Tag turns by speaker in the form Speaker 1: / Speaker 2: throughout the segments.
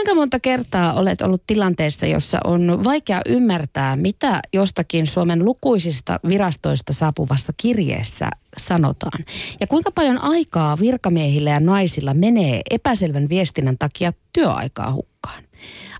Speaker 1: Kuinka monta kertaa olet ollut tilanteessa, jossa on vaikea ymmärtää, mitä jostakin Suomen lukuisista virastoista saapuvassa kirjeessä sanotaan? Ja kuinka paljon aikaa virkamiehillä ja naisilla menee epäselvän viestinnän takia työaikaa hukkaan?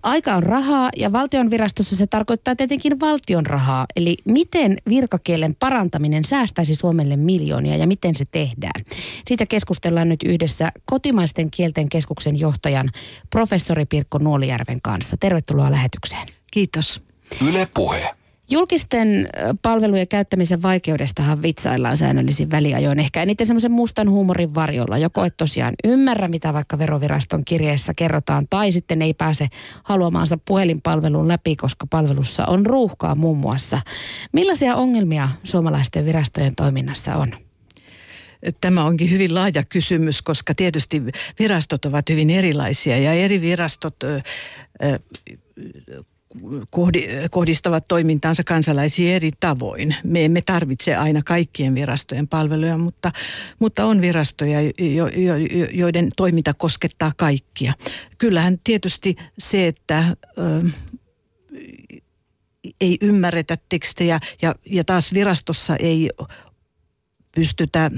Speaker 1: Aika on rahaa ja valtion virastossa se tarkoittaa tietenkin valtion rahaa. Eli miten virkakielen parantaminen säästäisi Suomelle miljoonia ja miten se tehdään? Siitä keskustellaan nyt yhdessä kotimaisten kielten keskuksen johtajan professori Pirkko Nuolijärven kanssa. Tervetuloa lähetykseen.
Speaker 2: Kiitos.
Speaker 3: Yle Puhe.
Speaker 1: Julkisten palvelujen käyttämisen vaikeudestahan vitsaillaan säännöllisin väliajoin. Ehkä eniten semmoisen mustan huumorin varjolla. Joko et tosiaan ymmärrä, mitä vaikka veroviraston kirjeessä kerrotaan, tai sitten ei pääse haluamaansa puhelinpalvelun läpi, koska palvelussa on ruuhkaa muun muassa. Millaisia ongelmia suomalaisten virastojen toiminnassa on?
Speaker 2: Tämä onkin hyvin laaja kysymys, koska tietysti virastot ovat hyvin erilaisia ja eri virastot kohdistavat toimintaansa kansalaisiin eri tavoin. Me emme tarvitse aina kaikkien virastojen palveluja, mutta, mutta on virastoja, jo, jo, joiden toiminta koskettaa kaikkia. Kyllähän tietysti se, että ö, ei ymmärretä tekstejä ja, ja taas virastossa ei pystytä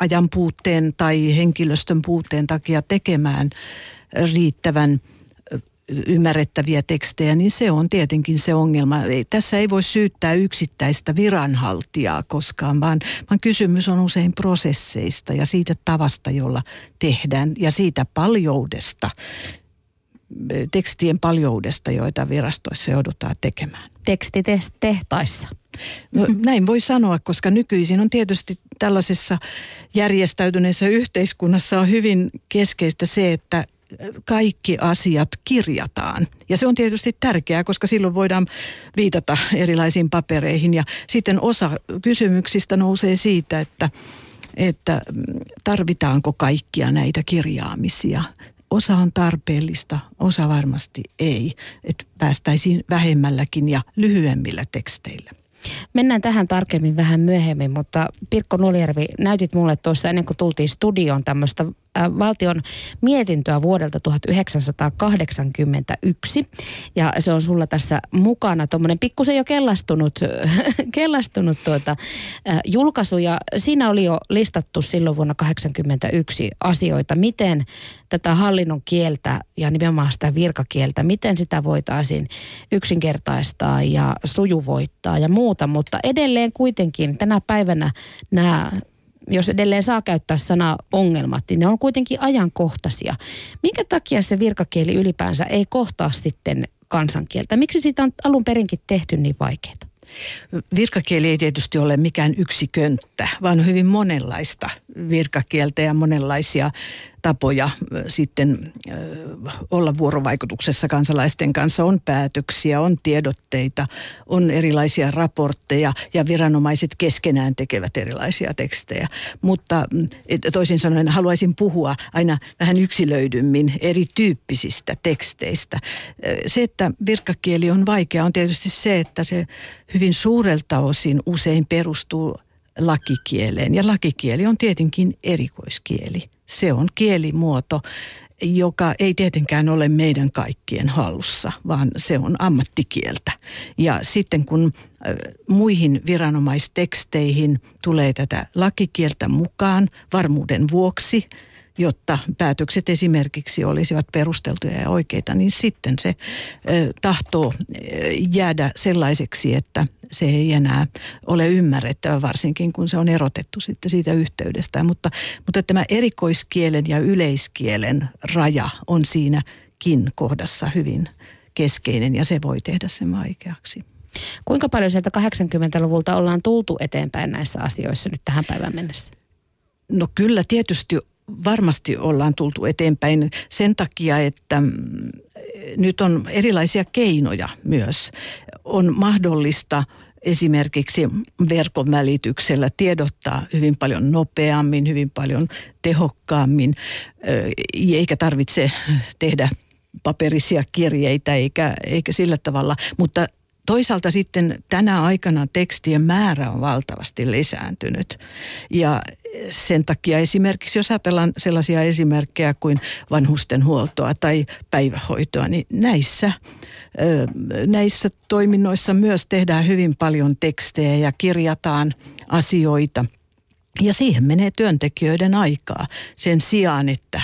Speaker 2: ajan puutteen tai henkilöstön puutteen takia tekemään riittävän – ymmärrettäviä tekstejä, niin se on tietenkin se ongelma. Ei, tässä ei voi syyttää yksittäistä viranhaltijaa koskaan, vaan, vaan kysymys on usein prosesseista ja siitä tavasta, jolla tehdään ja siitä paljoudesta, tekstien paljoudesta, joita virastoissa joudutaan tekemään.
Speaker 1: Tekstitehtaissa.
Speaker 2: No, näin voi sanoa, koska nykyisin on tietysti tällaisessa järjestäytyneessä yhteiskunnassa on hyvin keskeistä se, että kaikki asiat kirjataan. Ja se on tietysti tärkeää, koska silloin voidaan viitata erilaisiin papereihin. Ja sitten osa kysymyksistä nousee siitä, että, että tarvitaanko kaikkia näitä kirjaamisia. Osa on tarpeellista, osa varmasti ei. Että päästäisiin vähemmälläkin ja lyhyemmillä teksteillä.
Speaker 1: Mennään tähän tarkemmin vähän myöhemmin, mutta Pirkko Nuolijärvi, näytit mulle tuossa ennen kuin tultiin studioon tämmöistä valtion mietintöä vuodelta 1981. Ja se on sulla tässä mukana tuommoinen pikkusen jo kellastunut, kellastunut tuota, julkaisu. Ja siinä oli jo listattu silloin vuonna 1981 asioita, miten tätä hallinnon kieltä ja nimenomaan sitä virkakieltä, miten sitä voitaisiin yksinkertaistaa ja sujuvoittaa ja muuta. Mutta edelleen kuitenkin tänä päivänä nämä jos edelleen saa käyttää sanaa ongelmat, niin ne on kuitenkin ajankohtaisia. Minkä takia se virkakieli ylipäänsä ei kohtaa sitten kansankieltä? Miksi siitä on alun perinkin tehty niin vaikeaa?
Speaker 2: Virkakieli ei tietysti ole mikään yksi könttä, vaan hyvin monenlaista virkakieltä ja monenlaisia tapoja sitten olla vuorovaikutuksessa kansalaisten kanssa. On päätöksiä, on tiedotteita, on erilaisia raportteja ja viranomaiset keskenään tekevät erilaisia tekstejä. Mutta toisin sanoen haluaisin puhua aina vähän yksilöidymmin erityyppisistä teksteistä. Se, että virkakieli on vaikea, on tietysti se, että se hyvin suurelta osin usein perustuu lakikieleen. Ja lakikieli on tietenkin erikoiskieli. Se on kielimuoto, joka ei tietenkään ole meidän kaikkien hallussa, vaan se on ammattikieltä. Ja sitten kun muihin viranomaisteksteihin tulee tätä lakikieltä mukaan varmuuden vuoksi – jotta päätökset esimerkiksi olisivat perusteltuja ja oikeita, niin sitten se tahtoo jäädä sellaiseksi, että se ei enää ole ymmärrettävä, varsinkin kun se on erotettu sitten siitä yhteydestä. Mutta, mutta tämä erikoiskielen ja yleiskielen raja on siinäkin kohdassa hyvin keskeinen ja se voi tehdä sen vaikeaksi.
Speaker 1: Kuinka paljon sieltä 80-luvulta ollaan tultu eteenpäin näissä asioissa nyt tähän päivään mennessä?
Speaker 2: No kyllä tietysti varmasti ollaan tultu eteenpäin sen takia, että mm, nyt on erilaisia keinoja myös. On mahdollista esimerkiksi verkon välityksellä tiedottaa hyvin paljon nopeammin, hyvin paljon tehokkaammin, eikä tarvitse tehdä paperisia kirjeitä eikä, eikä sillä tavalla. Mutta toisaalta sitten tänä aikana tekstien määrä on valtavasti lisääntynyt. Ja sen takia esimerkiksi, jos ajatellaan sellaisia esimerkkejä kuin vanhustenhuoltoa tai päivähoitoa, niin näissä, näissä toiminnoissa myös tehdään hyvin paljon tekstejä ja kirjataan asioita. Ja siihen menee työntekijöiden aikaa sen sijaan, että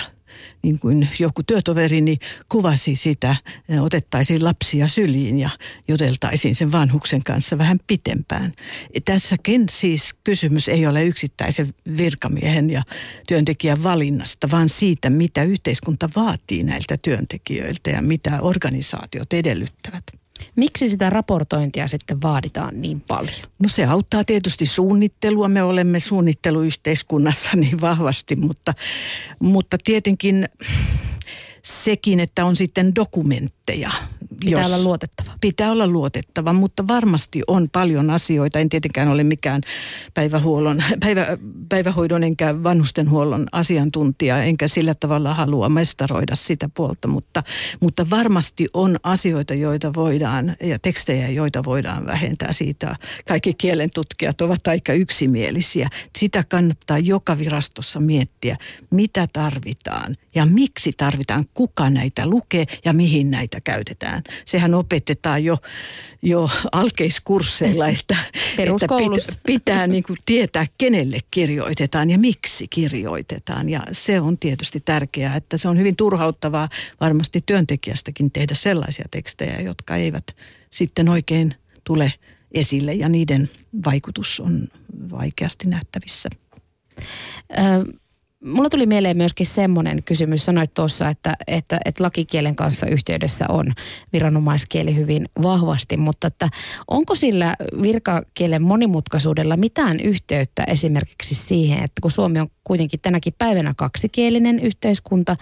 Speaker 2: niin kuin joku työtoverini kuvasi sitä, otettaisiin lapsia syliin ja juteltaisiin sen vanhuksen kanssa vähän pitempään. Tässäkin siis kysymys ei ole yksittäisen virkamiehen ja työntekijän valinnasta, vaan siitä, mitä yhteiskunta vaatii näiltä työntekijöiltä ja mitä organisaatiot edellyttävät.
Speaker 1: Miksi sitä raportointia sitten vaaditaan niin paljon?
Speaker 2: No se auttaa tietysti suunnittelua. Me olemme suunnitteluyhteiskunnassa niin vahvasti, mutta, mutta tietenkin sekin, että on sitten dokumentteja.
Speaker 1: Pitää jos, olla luotettava.
Speaker 2: Pitää olla luotettava, mutta varmasti on paljon asioita. En tietenkään ole mikään päivähuollon, päivä, päivähoidon enkä vanhustenhuollon asiantuntija, enkä sillä tavalla halua mestaroida sitä puolta, mutta, mutta varmasti on asioita, joita voidaan, ja tekstejä, joita voidaan vähentää siitä. Kaikki kielentutkijat ovat aika yksimielisiä. Sitä kannattaa joka virastossa miettiä, mitä tarvitaan ja miksi tarvitaan kuka näitä lukee ja mihin näitä käytetään. Sehän opetetaan jo, jo alkeiskursseilla, että, että pit, pitää niin kuin tietää, kenelle kirjoitetaan ja miksi kirjoitetaan. Ja se on tietysti tärkeää, että se on hyvin turhauttavaa varmasti työntekijästäkin tehdä sellaisia tekstejä, jotka eivät sitten oikein tule esille ja niiden vaikutus on vaikeasti nähtävissä.
Speaker 1: Ö- Mulla tuli mieleen myöskin semmoinen kysymys, sanoit tuossa, että, että, että lakikielen kanssa yhteydessä on viranomaiskieli hyvin vahvasti, mutta että onko sillä virkakielen monimutkaisuudella mitään yhteyttä esimerkiksi siihen, että kun Suomi on kuitenkin tänäkin päivänä kaksikielinen yhteiskunta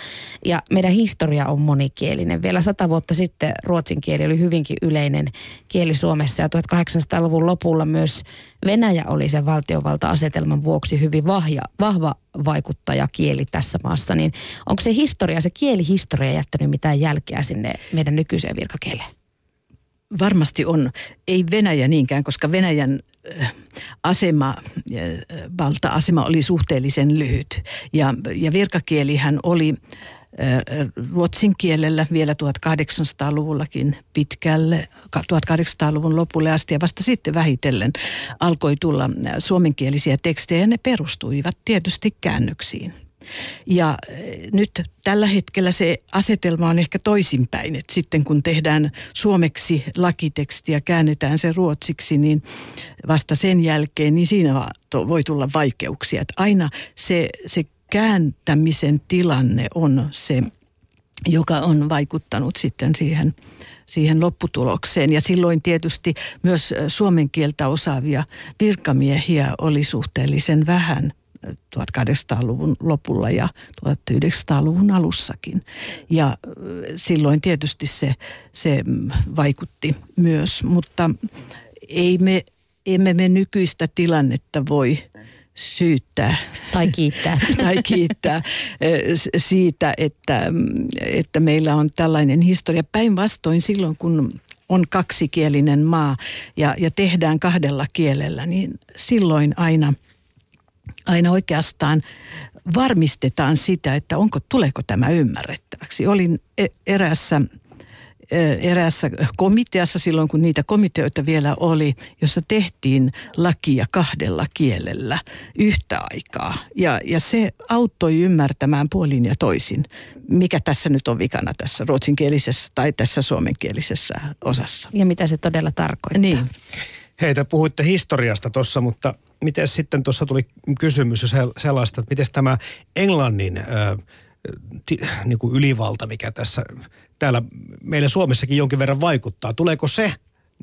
Speaker 1: ja meidän historia on monikielinen. Vielä sata vuotta sitten ruotsin kieli oli hyvinkin yleinen kieli Suomessa ja 1800-luvun lopulla myös Venäjä oli sen valtiovalta-asetelman vuoksi hyvin vahja, vahva vaikuttajakieli tässä maassa. Niin onko se historia, se kielihistoria jättänyt mitään jälkeä sinne meidän nykyiseen virkakieleen?
Speaker 2: Varmasti on. Ei Venäjä niinkään, koska Venäjän äh, asema, äh, valta-asema oli suhteellisen lyhyt. Ja, ja virkakielihän oli ruotsin kielellä vielä 1800-luvullakin pitkälle, 1800-luvun lopulle asti ja vasta sitten vähitellen alkoi tulla suomenkielisiä tekstejä ja ne perustuivat tietysti käännöksiin. Ja nyt tällä hetkellä se asetelma on ehkä toisinpäin, että sitten kun tehdään suomeksi lakitekstiä, käännetään se ruotsiksi, niin vasta sen jälkeen, niin siinä voi tulla vaikeuksia. Että aina se, se kääntämisen tilanne on se, joka on vaikuttanut sitten siihen, siihen lopputulokseen. Ja silloin tietysti myös suomen kieltä osaavia virkamiehiä oli suhteellisen vähän 1800-luvun lopulla ja 1900-luvun alussakin. Ja silloin tietysti se, se vaikutti myös, mutta ei me, emme me nykyistä tilannetta voi syyttää.
Speaker 1: Tai kiittää.
Speaker 2: tai kiittää siitä, että, että meillä on tällainen historia. Päinvastoin silloin, kun on kaksikielinen maa ja, ja tehdään kahdella kielellä, niin silloin aina, aina oikeastaan varmistetaan sitä, että onko, tuleeko tämä ymmärrettäväksi. Olin e-, erässä eräässä komiteassa silloin, kun niitä komiteoita vielä oli, jossa tehtiin lakia kahdella kielellä yhtä aikaa. Ja, ja se auttoi ymmärtämään puolin ja toisin, mikä tässä nyt on vikana tässä ruotsinkielisessä tai tässä suomenkielisessä osassa.
Speaker 1: Ja mitä se todella tarkoittaa.
Speaker 2: Niin.
Speaker 3: Hei, te puhuitte historiasta tuossa, mutta miten sitten tuossa tuli kysymys sellaista, että miten tämä Englannin... Ö, niin kuin ylivalta, mikä tässä täällä meillä Suomessakin jonkin verran vaikuttaa. Tuleeko se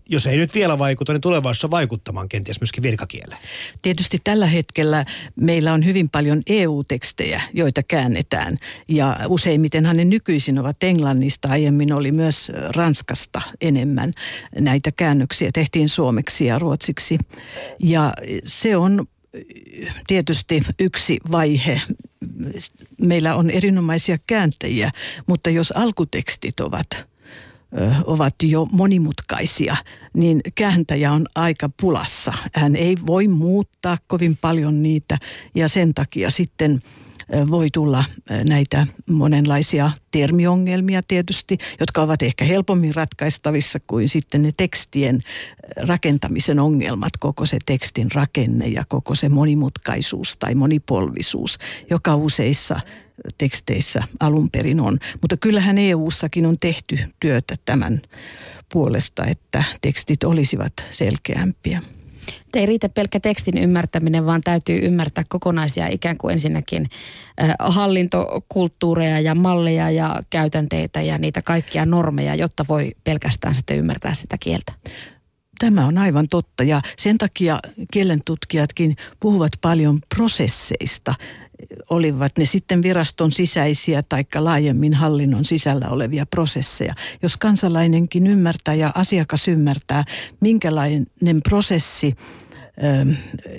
Speaker 3: jos ei nyt vielä vaikuta, niin tulevaisuudessa vaikuttamaan kenties myöskin virkakieleen?
Speaker 2: Tietysti tällä hetkellä meillä on hyvin paljon EU-tekstejä, joita käännetään. Ja useimmitenhan ne nykyisin ovat englannista. Aiemmin oli myös Ranskasta enemmän näitä käännöksiä. Tehtiin suomeksi ja ruotsiksi. Ja se on tietysti yksi vaihe. Meillä on erinomaisia kääntäjiä, mutta jos alkutekstit ovat ovat jo monimutkaisia, niin kääntäjä on aika pulassa. Hän ei voi muuttaa kovin paljon niitä ja sen takia sitten voi tulla näitä monenlaisia termiongelmia tietysti, jotka ovat ehkä helpommin ratkaistavissa kuin sitten ne tekstien rakentamisen ongelmat, koko se tekstin rakenne ja koko se monimutkaisuus tai monipolvisuus, joka useissa teksteissä alun perin on. Mutta kyllähän EU-sakin on tehty työtä tämän puolesta, että tekstit olisivat selkeämpiä.
Speaker 1: ei riitä pelkkä tekstin ymmärtäminen, vaan täytyy ymmärtää kokonaisia ikään kuin ensinnäkin äh, hallintokulttuureja ja malleja ja käytänteitä ja niitä kaikkia normeja, jotta voi pelkästään sitten ymmärtää sitä kieltä.
Speaker 2: Tämä on aivan totta ja sen takia kielentutkijatkin puhuvat paljon prosesseista olivat ne sitten viraston sisäisiä tai laajemmin hallinnon sisällä olevia prosesseja. Jos kansalainenkin ymmärtää ja asiakas ymmärtää, minkälainen prosessi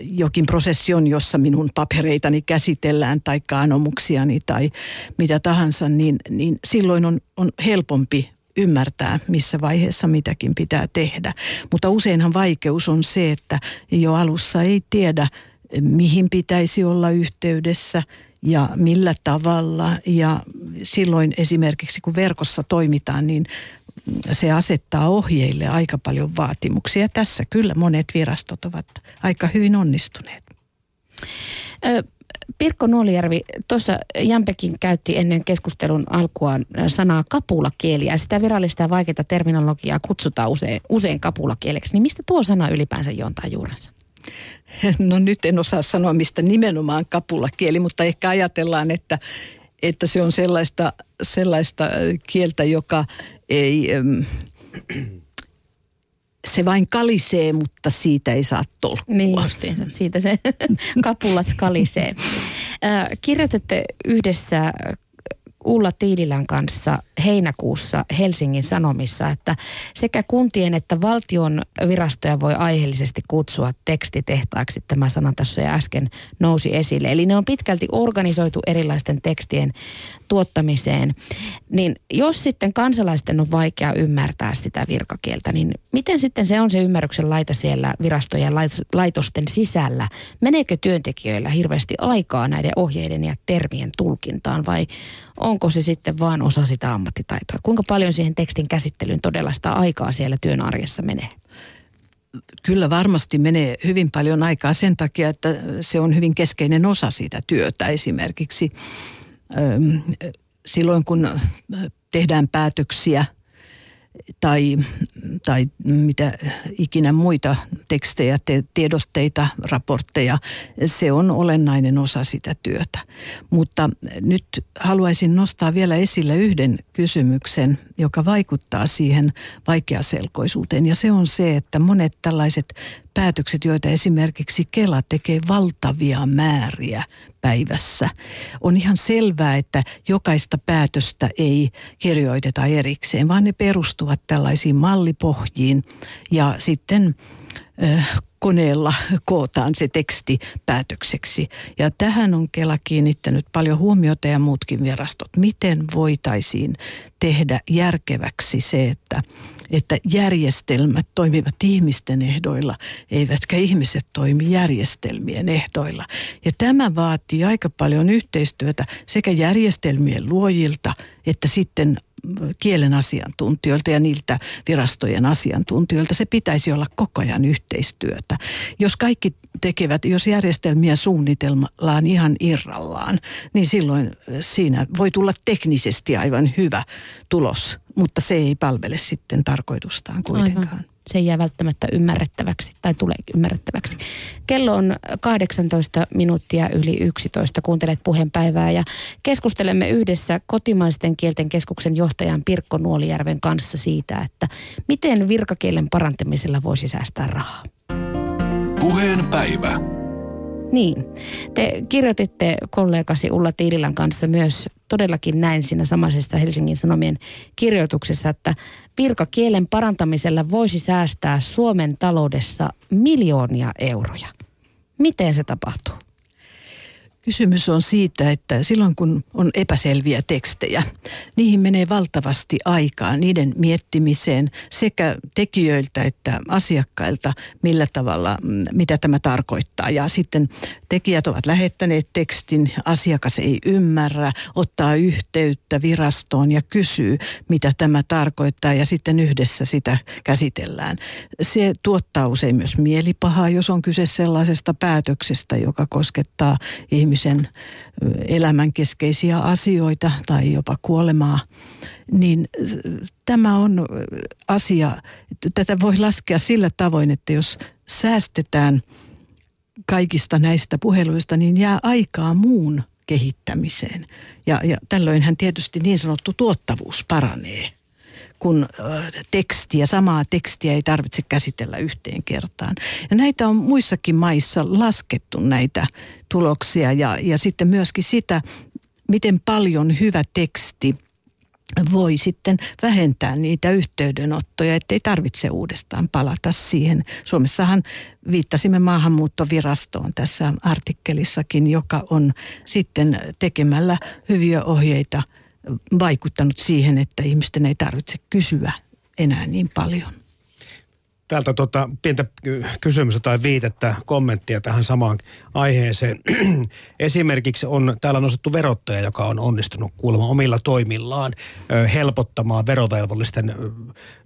Speaker 2: jokin prosessi on, jossa minun papereitani käsitellään tai anomuksiani tai mitä tahansa, niin, niin silloin on, on helpompi ymmärtää, missä vaiheessa mitäkin pitää tehdä. Mutta useinhan vaikeus on se, että jo alussa ei tiedä, mihin pitäisi olla yhteydessä ja millä tavalla. Ja silloin esimerkiksi kun verkossa toimitaan, niin se asettaa ohjeille aika paljon vaatimuksia. Tässä kyllä monet virastot ovat aika hyvin onnistuneet.
Speaker 1: Ö, Pirkko Nuolijärvi, tuossa Jampekin käytti ennen keskustelun alkua sanaa kapulakieli ja sitä virallista ja vaikeaa terminologiaa kutsutaan usein, usein kapulakieleksi. Niin mistä tuo sana ylipäänsä juontaa juurensa?
Speaker 2: No nyt en osaa sanoa, mistä nimenomaan kapulakieli, mutta ehkä ajatellaan, että, että se on sellaista, sellaista kieltä, joka ei... se vain kalisee, mutta siitä ei saa tolkkua.
Speaker 1: Niin justiin, siitä se kapulat kalisee. kirjoitatte yhdessä Ulla Tiililän kanssa heinäkuussa Helsingin Sanomissa, että sekä kuntien että valtion virastoja voi aiheellisesti kutsua tekstitehtaiksi. Tämä sana tässä jo äsken nousi esille. Eli ne on pitkälti organisoitu erilaisten tekstien tuottamiseen. Niin jos sitten kansalaisten on vaikea ymmärtää sitä virkakieltä, niin miten sitten se on se ymmärryksen laita siellä virastojen laitosten sisällä? Meneekö työntekijöillä hirveästi aikaa näiden ohjeiden ja termien tulkintaan vai onko se sitten vain osa sitä ammattitaitoa? Kuinka paljon siihen tekstin käsittelyyn todella sitä aikaa siellä työn arjessa menee?
Speaker 2: Kyllä varmasti menee hyvin paljon aikaa sen takia, että se on hyvin keskeinen osa siitä työtä. Esimerkiksi silloin kun tehdään päätöksiä – tai, tai mitä ikinä muita tekstejä, te, tiedotteita, raportteja. Se on olennainen osa sitä työtä. Mutta nyt haluaisin nostaa vielä esille yhden kysymyksen, joka vaikuttaa siihen vaikeaselkoisuuteen. Ja se on se, että monet tällaiset päätökset, joita esimerkiksi Kela tekee valtavia määriä päivässä. On ihan selvää, että jokaista päätöstä ei kirjoiteta erikseen, vaan ne perustuvat tällaisiin mallipohjiin ja sitten koneella kootaan se teksti päätökseksi. Ja tähän on Kela kiinnittänyt paljon huomiota ja muutkin virastot. Miten voitaisiin tehdä järkeväksi se, että että järjestelmät toimivat ihmisten ehdoilla, eivätkä ihmiset toimi järjestelmien ehdoilla. Ja tämä vaatii aika paljon yhteistyötä sekä järjestelmien luojilta että sitten kielen asiantuntijoilta ja niiltä virastojen asiantuntijoilta. Se pitäisi olla koko ajan yhteistyötä. Jos kaikki tekevät, jos järjestelmiä suunnitellaan ihan irrallaan, niin silloin siinä voi tulla teknisesti aivan hyvä tulos, mutta se ei palvele sitten tarkoitustaan kuitenkaan. Aivan
Speaker 1: se ei jää välttämättä ymmärrettäväksi tai tulee ymmärrettäväksi. Kello on 18 minuuttia yli 11. Kuuntelet puheenpäivää ja keskustelemme yhdessä kotimaisten kielten keskuksen johtajan Pirkko Nuolijärven kanssa siitä, että miten virkakielen parantamisella voisi säästää rahaa. Puheenpäivä. Niin. Te kirjoititte kollegasi Ulla Tiililän kanssa myös todellakin näin siinä samaisessa Helsingin Sanomien kirjoituksessa, että virkakielen parantamisella voisi säästää Suomen taloudessa miljoonia euroja. Miten se tapahtuu?
Speaker 2: Kysymys on siitä, että silloin kun on epäselviä tekstejä, niihin menee valtavasti aikaa niiden miettimiseen sekä tekijöiltä että asiakkailta, millä tavalla, mm, mitä tämä tarkoittaa. Ja sitten tekijät ovat lähettäneet tekstin, asiakas ei ymmärrä, ottaa yhteyttä virastoon ja kysyy, mitä tämä tarkoittaa ja sitten yhdessä sitä käsitellään. Se tuottaa usein myös mielipahaa, jos on kyse sellaisesta päätöksestä, joka koskettaa ihmisen elämän keskeisiä asioita tai jopa kuolemaa, niin tämä on asia, tätä voi laskea sillä tavoin, että jos säästetään kaikista näistä puheluista, niin jää aikaa muun kehittämiseen. Ja, ja tällöinhän tietysti niin sanottu tuottavuus paranee kun tekstiä, samaa tekstiä ei tarvitse käsitellä yhteen kertaan. Ja näitä on muissakin maissa laskettu näitä tuloksia ja, ja sitten myöskin sitä, miten paljon hyvä teksti voi sitten vähentää niitä yhteydenottoja, ettei tarvitse uudestaan palata siihen. Suomessahan viittasimme maahanmuuttovirastoon tässä artikkelissakin, joka on sitten tekemällä hyviä ohjeita – vaikuttanut siihen, että ihmisten ei tarvitse kysyä enää niin paljon.
Speaker 3: Täältä tota, pientä kysymystä tai viitettä, kommenttia tähän samaan aiheeseen. Esimerkiksi on täällä nostettu verottaja, joka on onnistunut kuulemma omilla toimillaan helpottamaan verovelvollisten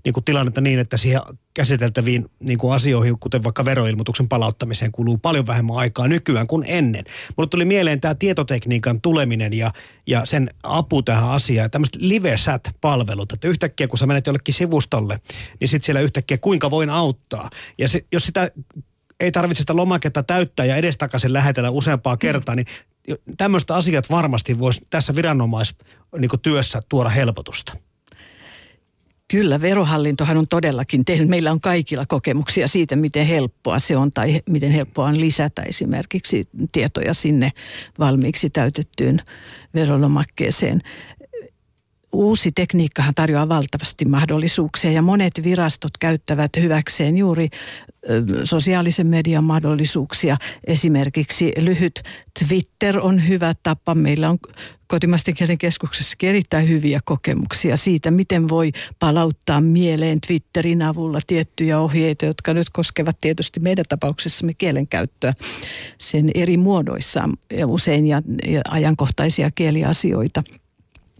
Speaker 3: niin kuin tilannetta niin, että siihen käsiteltäviin niin kuin asioihin, kuten vaikka veroilmoituksen palauttamiseen, kuluu paljon vähemmän aikaa nykyään kuin ennen. Mulle tuli mieleen tämä tietotekniikan tuleminen ja, ja sen apu tähän asiaan. Tämmöiset live-chat-palvelut, että yhtäkkiä kun sä menet jollekin sivustolle, niin sitten siellä yhtäkkiä kuinka voin auttaa. Ja se, jos sitä ei tarvitse sitä lomaketta täyttää ja edestakaisin lähetellä useampaa kertaa, niin tämmöistä asiat varmasti voisi tässä viranomaistyössä niin tuoda helpotusta.
Speaker 2: Kyllä, verohallintohan on todellakin tehnyt. Meillä on kaikilla kokemuksia siitä, miten helppoa se on tai miten helppoa on lisätä esimerkiksi tietoja sinne valmiiksi täytettyyn verolomakkeeseen uusi tekniikkahan tarjoaa valtavasti mahdollisuuksia ja monet virastot käyttävät hyväkseen juuri sosiaalisen median mahdollisuuksia. Esimerkiksi lyhyt Twitter on hyvä tapa. Meillä on kotimaisten kielen keskuksessa erittäin hyviä kokemuksia siitä, miten voi palauttaa mieleen Twitterin avulla tiettyjä ohjeita, jotka nyt koskevat tietysti meidän tapauksessamme kielenkäyttöä sen eri muodoissaan ja usein ja, ja ajankohtaisia kieliasioita –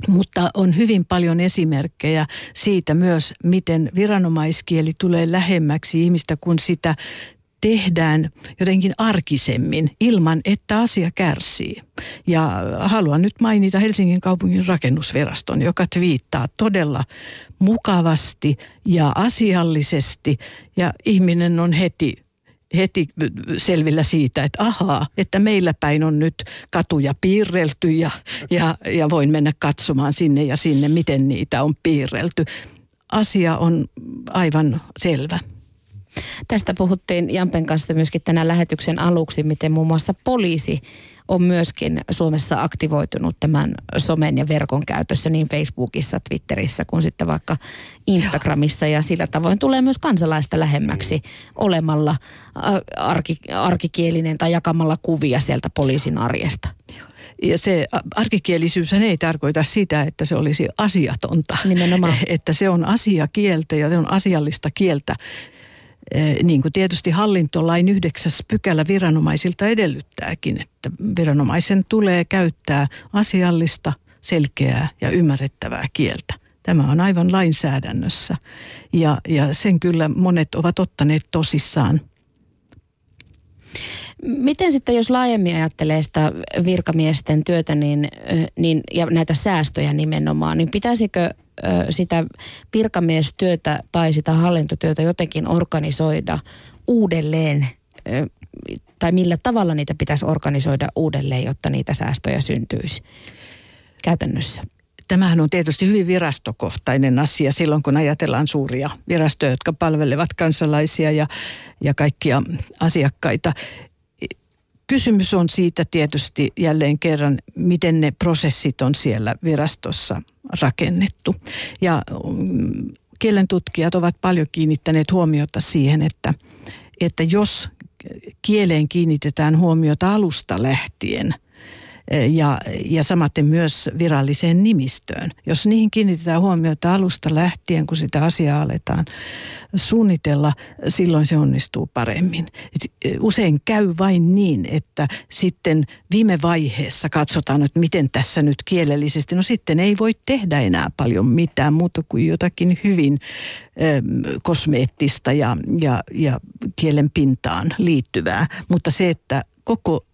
Speaker 2: mutta on hyvin paljon esimerkkejä siitä myös, miten viranomaiskieli tulee lähemmäksi ihmistä, kun sitä tehdään jotenkin arkisemmin ilman, että asia kärsii. Ja haluan nyt mainita Helsingin kaupungin rakennusviraston, joka twiittaa todella mukavasti ja asiallisesti ja ihminen on heti heti selvillä siitä, että ahaa, että meillä päin on nyt katuja piirrelty ja, ja, ja voin mennä katsomaan sinne ja sinne, miten niitä on piirrelty. Asia on aivan selvä.
Speaker 1: Tästä puhuttiin Jampen kanssa myöskin tänään lähetyksen aluksi, miten muun muassa poliisi on myöskin Suomessa aktivoitunut tämän somen ja verkon käytössä niin Facebookissa, Twitterissä kuin sitten vaikka Instagramissa ja sillä tavoin tulee myös kansalaista lähemmäksi olemalla arki, arkikielinen tai jakamalla kuvia sieltä poliisin arjesta.
Speaker 2: Ja se arkikielisyys ei tarkoita sitä, että se olisi asiatonta.
Speaker 1: Nimenomaan.
Speaker 2: Että se on asiakieltä ja se on asiallista kieltä. Eh, niin kuin tietysti hallintolain yhdeksäs pykälä viranomaisilta edellyttääkin, että viranomaisen tulee käyttää asiallista, selkeää ja ymmärrettävää kieltä. Tämä on aivan lainsäädännössä ja, ja sen kyllä monet ovat ottaneet tosissaan.
Speaker 1: Miten sitten, jos laajemmin ajattelee sitä virkamiesten työtä niin, niin, ja näitä säästöjä nimenomaan, niin pitäisikö sitä virkamiestyötä tai sitä hallintotyötä jotenkin organisoida uudelleen tai millä tavalla niitä pitäisi organisoida uudelleen, jotta niitä säästöjä syntyisi käytännössä?
Speaker 2: Tämähän on tietysti hyvin virastokohtainen asia silloin, kun ajatellaan suuria virastoja, jotka palvelevat kansalaisia ja, ja kaikkia asiakkaita. Kysymys on siitä tietysti jälleen kerran, miten ne prosessit on siellä virastossa rakennettu. Ja mm, kielentutkijat ovat paljon kiinnittäneet huomiota siihen, että, että jos kieleen kiinnitetään huomiota alusta lähtien, ja, ja samaten myös viralliseen nimistöön. Jos niihin kiinnitetään huomiota alusta lähtien, kun sitä asiaa aletaan suunnitella, silloin se onnistuu paremmin. Usein käy vain niin, että sitten viime vaiheessa katsotaan, että miten tässä nyt kielellisesti, no sitten ei voi tehdä enää paljon mitään muuta kuin jotakin hyvin kosmeettista ja, ja, ja kielen pintaan liittyvää. Mutta se, että koko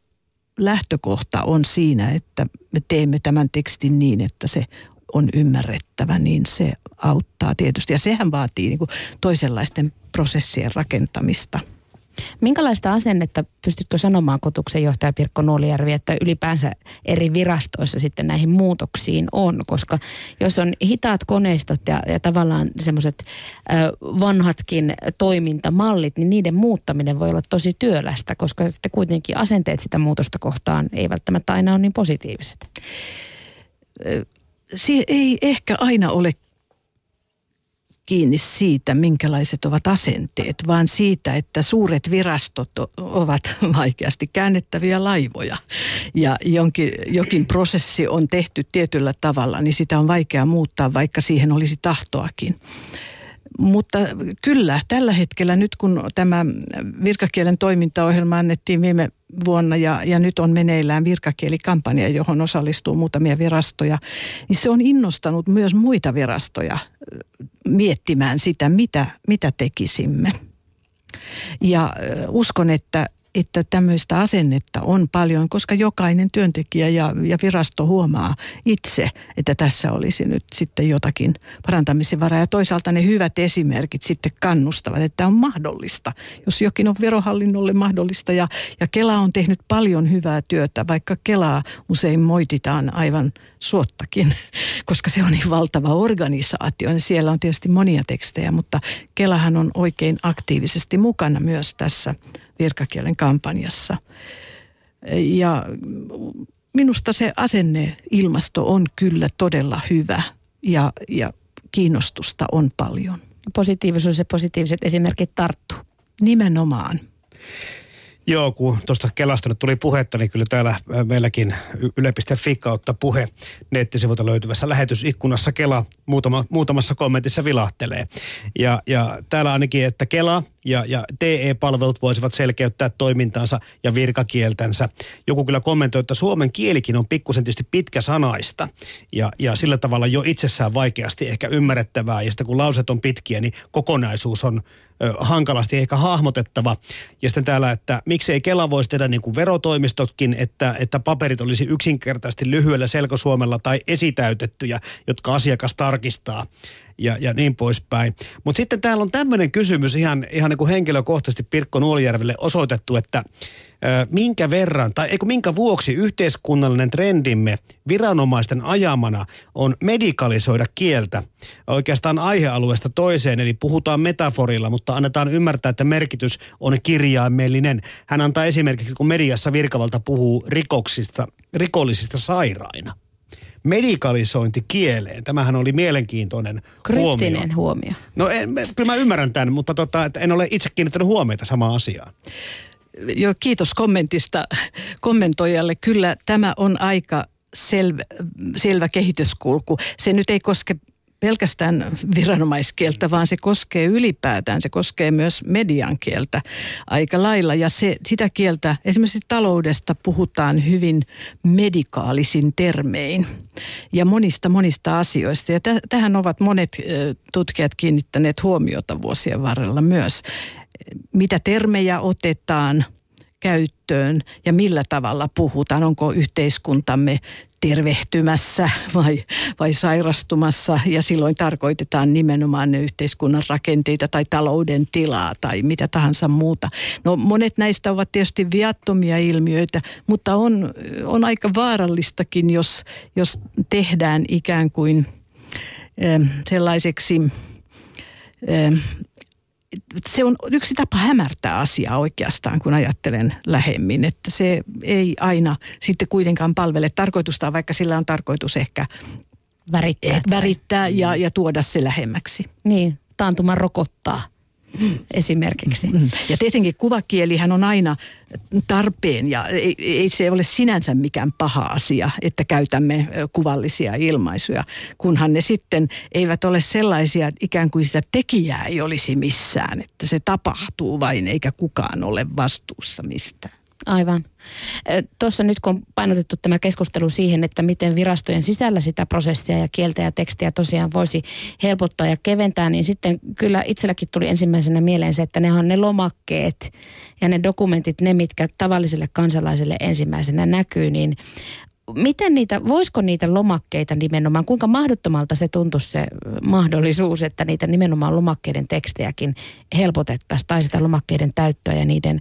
Speaker 2: lähtökohta on siinä, että me teemme tämän tekstin niin, että se on ymmärrettävä, niin se auttaa tietysti. Ja sehän vaatii niin kuin toisenlaisten prosessien rakentamista –
Speaker 1: Minkälaista asennetta pystytkö sanomaan kotuksen johtaja Pirkko Nuolijärvi, että ylipäänsä eri virastoissa sitten näihin muutoksiin on? Koska jos on hitaat koneistot ja, ja tavallaan semmoiset vanhatkin toimintamallit, niin niiden muuttaminen voi olla tosi työlästä, koska sitten kuitenkin asenteet sitä muutosta kohtaan ei välttämättä aina ole niin positiiviset.
Speaker 2: Se ei ehkä aina ole kiinni siitä, minkälaiset ovat asenteet, vaan siitä, että suuret virastot ovat vaikeasti käännettäviä laivoja. Ja jonkin, jokin prosessi on tehty tietyllä tavalla, niin sitä on vaikea muuttaa, vaikka siihen olisi tahtoakin. Mutta kyllä, tällä hetkellä nyt kun tämä virkakielen toimintaohjelma annettiin viime vuonna ja, ja nyt on meneillään virkakielikampanja, johon osallistuu muutamia virastoja, niin se on innostanut myös muita virastoja miettimään sitä, mitä, mitä tekisimme. Ja uskon, että että tämmöistä asennetta on paljon, koska jokainen työntekijä ja, ja virasto huomaa itse, että tässä olisi nyt sitten jotakin parantamisen varaa. Ja toisaalta ne hyvät esimerkit sitten kannustavat, että on mahdollista. Jos jokin on verohallinnolle mahdollista ja, ja Kela on tehnyt paljon hyvää työtä, vaikka Kelaa usein moititaan aivan suottakin, koska se on niin valtava organisaatio. Ja siellä on tietysti monia tekstejä, mutta Kelahan on oikein aktiivisesti mukana myös tässä virkakielen kampanjassa. Ja minusta se asenne ilmasto on kyllä todella hyvä ja, ja kiinnostusta on paljon.
Speaker 1: Positiivisuus ja positiiviset esimerkit tarttuu.
Speaker 2: Nimenomaan.
Speaker 3: Joo, kun tuosta Kelasta nyt tuli puhetta, niin kyllä täällä äh, meilläkin yle.fi kautta puhe nettisivuilta löytyvässä lähetysikkunassa Kela muutama, muutamassa kommentissa vilahtelee. Ja, ja täällä ainakin, että Kela ja, ja TE-palvelut voisivat selkeyttää toimintansa ja virkakieltänsä. Joku kyllä kommentoi, että suomen kielikin on pikkusen tietysti pitkä sanaista ja, ja sillä tavalla jo itsessään vaikeasti ehkä ymmärrettävää. Ja sitten kun lauset on pitkiä, niin kokonaisuus on hankalasti ehkä hahmotettava. Ja sitten täällä, että miksei Kela voisi tehdä niin kuin verotoimistotkin, että, että paperit olisi yksinkertaisesti lyhyellä selkosuomella tai esitäytettyjä, jotka asiakas tarkistaa ja, ja niin poispäin. Mutta sitten täällä on tämmöinen kysymys ihan, ihan niin kuin henkilökohtaisesti Pirkko Nuolijärvelle osoitettu, että ö, minkä verran tai eikö minkä vuoksi yhteiskunnallinen trendimme viranomaisten ajamana on medikalisoida kieltä oikeastaan aihealueesta toiseen, eli puhutaan metaforilla, mutta annetaan ymmärtää, että merkitys on kirjaimellinen. Hän antaa esimerkiksi, kun mediassa virkavalta puhuu rikoksista, rikollisista sairaina medikalisointi kieleen. Tämähän oli mielenkiintoinen
Speaker 1: Kryptinen huomio. huomio.
Speaker 3: No en, kyllä mä ymmärrän tämän, mutta tota, että en ole itse kiinnittänyt huomiota samaan asiaan.
Speaker 2: Joo, kiitos kommentista kommentoijalle. Kyllä tämä on aika selvä, selvä kehityskulku. Se nyt ei koske pelkästään viranomaiskieltä, vaan se koskee ylipäätään, se koskee myös median kieltä aika lailla. Ja se, sitä kieltä, esimerkiksi taloudesta puhutaan hyvin medikaalisin termein ja monista monista asioista. Ja t- tähän ovat monet tutkijat kiinnittäneet huomiota vuosien varrella myös. Mitä termejä otetaan – käyttöön ja millä tavalla puhutaan? Onko yhteiskuntamme tervehtymässä vai, vai sairastumassa ja silloin tarkoitetaan nimenomaan ne yhteiskunnan rakenteita tai talouden tilaa tai mitä tahansa muuta. No monet näistä ovat tietysti viattomia ilmiöitä, mutta on, on aika vaarallistakin, jos, jos tehdään ikään kuin eh, sellaiseksi eh, se on yksi tapa hämärtää asiaa oikeastaan, kun ajattelen lähemmin, että se ei aina sitten kuitenkaan palvele tarkoitusta, vaikka sillä on tarkoitus ehkä
Speaker 1: värittää,
Speaker 2: värittää ja, ja tuoda se lähemmäksi.
Speaker 1: Niin, taantuma rokottaa. Esimerkiksi.
Speaker 2: Mm. Ja tietenkin kuvakielihän on aina tarpeen ja ei, ei se ole sinänsä mikään paha asia, että käytämme kuvallisia ilmaisuja, kunhan ne sitten eivät ole sellaisia, että ikään kuin sitä tekijää ei olisi missään, että se tapahtuu vain eikä kukaan ole vastuussa mistään.
Speaker 1: Aivan. Tuossa nyt kun on painotettu tämä keskustelu siihen, että miten virastojen sisällä sitä prosessia ja kieltä ja tekstiä tosiaan voisi helpottaa ja keventää, niin sitten kyllä itselläkin tuli ensimmäisenä mieleen se, että ne on ne lomakkeet ja ne dokumentit, ne mitkä tavalliselle kansalaiselle ensimmäisenä näkyy, niin miten niitä, voisiko niitä lomakkeita nimenomaan, kuinka mahdottomalta se tuntuisi se mahdollisuus, että niitä nimenomaan lomakkeiden tekstejäkin helpotettaisiin tai sitä lomakkeiden täyttöä ja niiden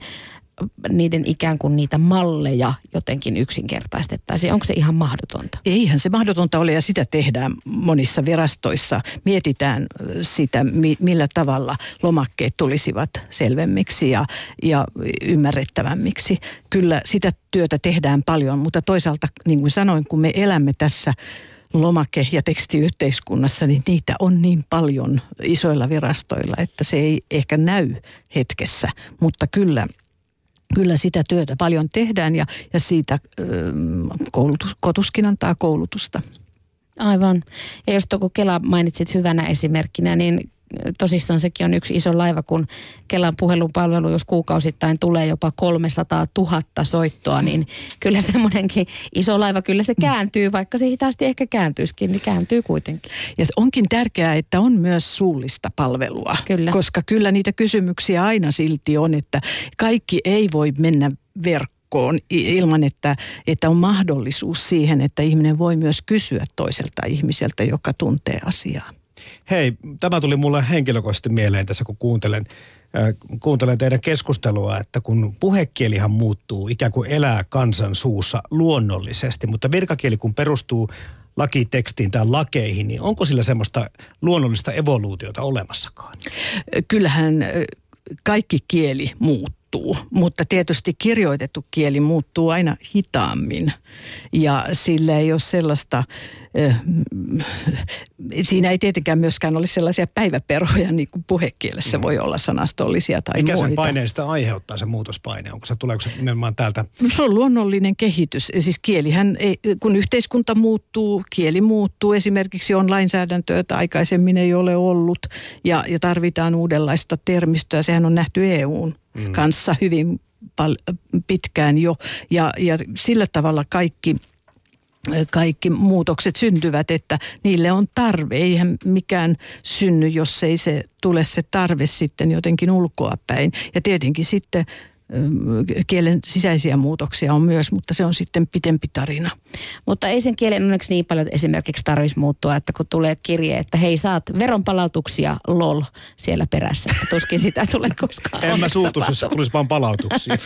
Speaker 1: niiden ikään kuin niitä malleja jotenkin yksinkertaistettaisiin? Onko se ihan mahdotonta?
Speaker 2: Eihän se mahdotonta ole ja sitä tehdään monissa virastoissa. Mietitään sitä, millä tavalla lomakkeet tulisivat selvemmiksi ja, ja ymmärrettävämmiksi. Kyllä sitä työtä tehdään paljon, mutta toisaalta niin kuin sanoin, kun me elämme tässä lomake- ja tekstiyhteiskunnassa, niin niitä on niin paljon isoilla virastoilla, että se ei ehkä näy hetkessä, mutta kyllä – kyllä sitä työtä paljon tehdään ja, ja siitä koulutus, kotuskin antaa koulutusta.
Speaker 1: Aivan. Ja jos tuo Kela mainitsit hyvänä esimerkkinä, niin tosissaan sekin on yksi iso laiva, kun Kelan puhelupalvelu, jos kuukausittain tulee jopa 300 000 soittoa, niin kyllä semmoinenkin iso laiva, kyllä se kääntyy, vaikka se hitaasti ehkä kääntyisikin, niin kääntyy kuitenkin.
Speaker 2: Ja onkin tärkeää, että on myös suullista palvelua,
Speaker 1: kyllä.
Speaker 2: koska kyllä niitä kysymyksiä aina silti on, että kaikki ei voi mennä verkkoon ilman, että, että on mahdollisuus siihen, että ihminen voi myös kysyä toiselta ihmiseltä, joka tuntee asiaa.
Speaker 3: Hei, tämä tuli mulle henkilökohtaisesti mieleen tässä, kun kuuntelen, äh, kuuntelen teidän keskustelua, että kun puhekielihan muuttuu, ikään kuin elää kansan suussa luonnollisesti, mutta virkakieli kun perustuu lakitekstiin tai lakeihin, niin onko sillä semmoista luonnollista evoluutiota olemassakaan?
Speaker 2: Kyllähän kaikki kieli muuttuu, mutta tietysti kirjoitettu kieli muuttuu aina hitaammin ja sillä ei ole sellaista siinä ei tietenkään myöskään ole sellaisia päiväperoja, niin kuin puhekielessä voi olla sanastollisia tai
Speaker 3: Mikä
Speaker 2: muita.
Speaker 3: sen paineesta aiheuttaa se muutospaine? Onko se, tuleeko se nimenomaan täältä?
Speaker 2: Se on luonnollinen kehitys. Siis kielihän, ei, kun yhteiskunta muuttuu, kieli muuttuu. Esimerkiksi on lainsäädäntöä, että aikaisemmin ei ole ollut ja, ja tarvitaan uudenlaista termistöä. Sehän on nähty EUn mm. kanssa hyvin pal- pitkään jo ja, ja sillä tavalla kaikki – kaikki muutokset syntyvät, että niille on tarve. Eihän mikään synny, jos ei se tule se tarve sitten jotenkin ulkoa päin. Ja tietenkin sitten kielen sisäisiä muutoksia on myös, mutta se on sitten pitempi tarina.
Speaker 1: Mutta ei sen kielen onneksi niin paljon esimerkiksi tarvitsisi muuttua, että kun tulee kirje, että hei saat veronpalautuksia lol siellä perässä. Tuskin sitä tulee koskaan.
Speaker 3: en mä suutus, jos tulisi vaan palautuksia.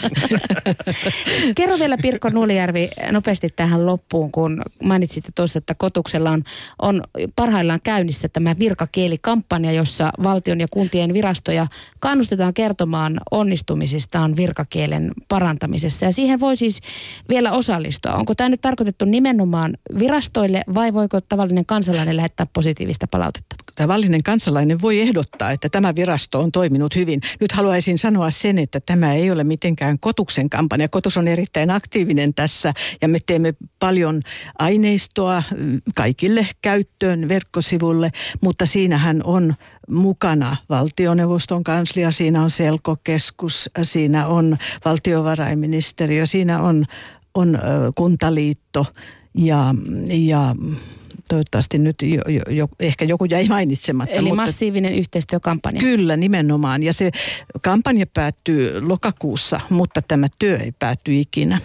Speaker 1: Kerro vielä Pirkko Nulijärvi nopeasti tähän loppuun, kun mainitsit tuossa, että Kotuksella on, on parhaillaan käynnissä tämä virkakielikampanja, jossa valtion ja kuntien virastoja kannustetaan kertomaan onnistumisistaan vir- virkakielen parantamisessa. Ja siihen voi siis vielä osallistua. Onko tämä nyt tarkoitettu nimenomaan virastoille vai voiko tavallinen kansalainen lähettää positiivista palautetta?
Speaker 2: Tavallinen kansalainen voi ehdottaa, että tämä virasto on toiminut hyvin. Nyt haluaisin sanoa sen, että tämä ei ole mitenkään Kotuksen kampanja. Kotus on erittäin aktiivinen tässä ja me teemme paljon aineistoa kaikille käyttöön verkkosivulle, mutta siinähän on mukana valtioneuvoston kanslia, siinä on selkokeskus, siinä on valtiovarainministeriö, siinä on, on kuntaliitto ja, ja toivottavasti nyt jo, jo, jo, ehkä joku jäi mainitsematta.
Speaker 1: Eli mutta massiivinen yhteistyökampanja.
Speaker 2: Kyllä, nimenomaan. Ja se kampanja päättyy lokakuussa, mutta tämä työ ei päätty ikinä.